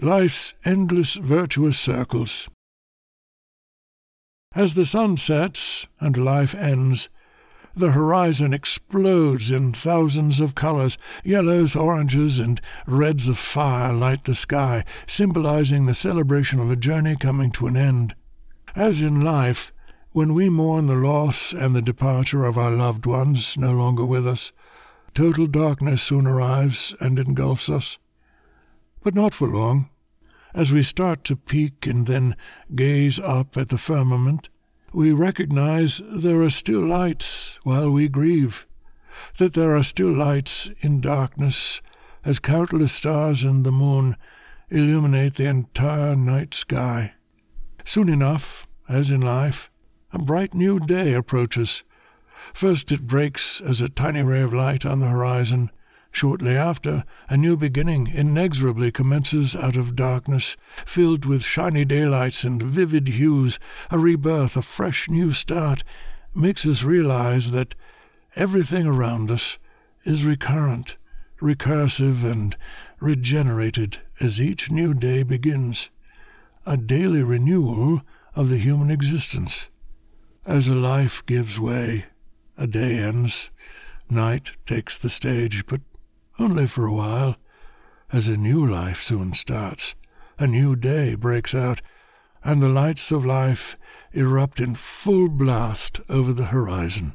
life's endless virtuous circles. As the sun sets and life ends, the horizon explodes in thousands of colors. Yellows, oranges, and reds of fire light the sky, symbolizing the celebration of a journey coming to an end. As in life, when we mourn the loss and the departure of our loved ones no longer with us, total darkness soon arrives and engulfs us. But not for long. As we start to peek and then gaze up at the firmament, we recognize there are still lights while we grieve, that there are still lights in darkness as countless stars and the moon illuminate the entire night sky. Soon enough, as in life, a bright new day approaches. First it breaks as a tiny ray of light on the horizon, Shortly after, a new beginning inexorably commences out of darkness, filled with shiny daylights and vivid hues. A rebirth, a fresh new start, makes us realize that everything around us is recurrent, recursive, and regenerated as each new day begins. A daily renewal of the human existence. As a life gives way, a day ends, night takes the stage, but only for a while, as a new life soon starts, a new day breaks out, and the lights of life erupt in full blast over the horizon.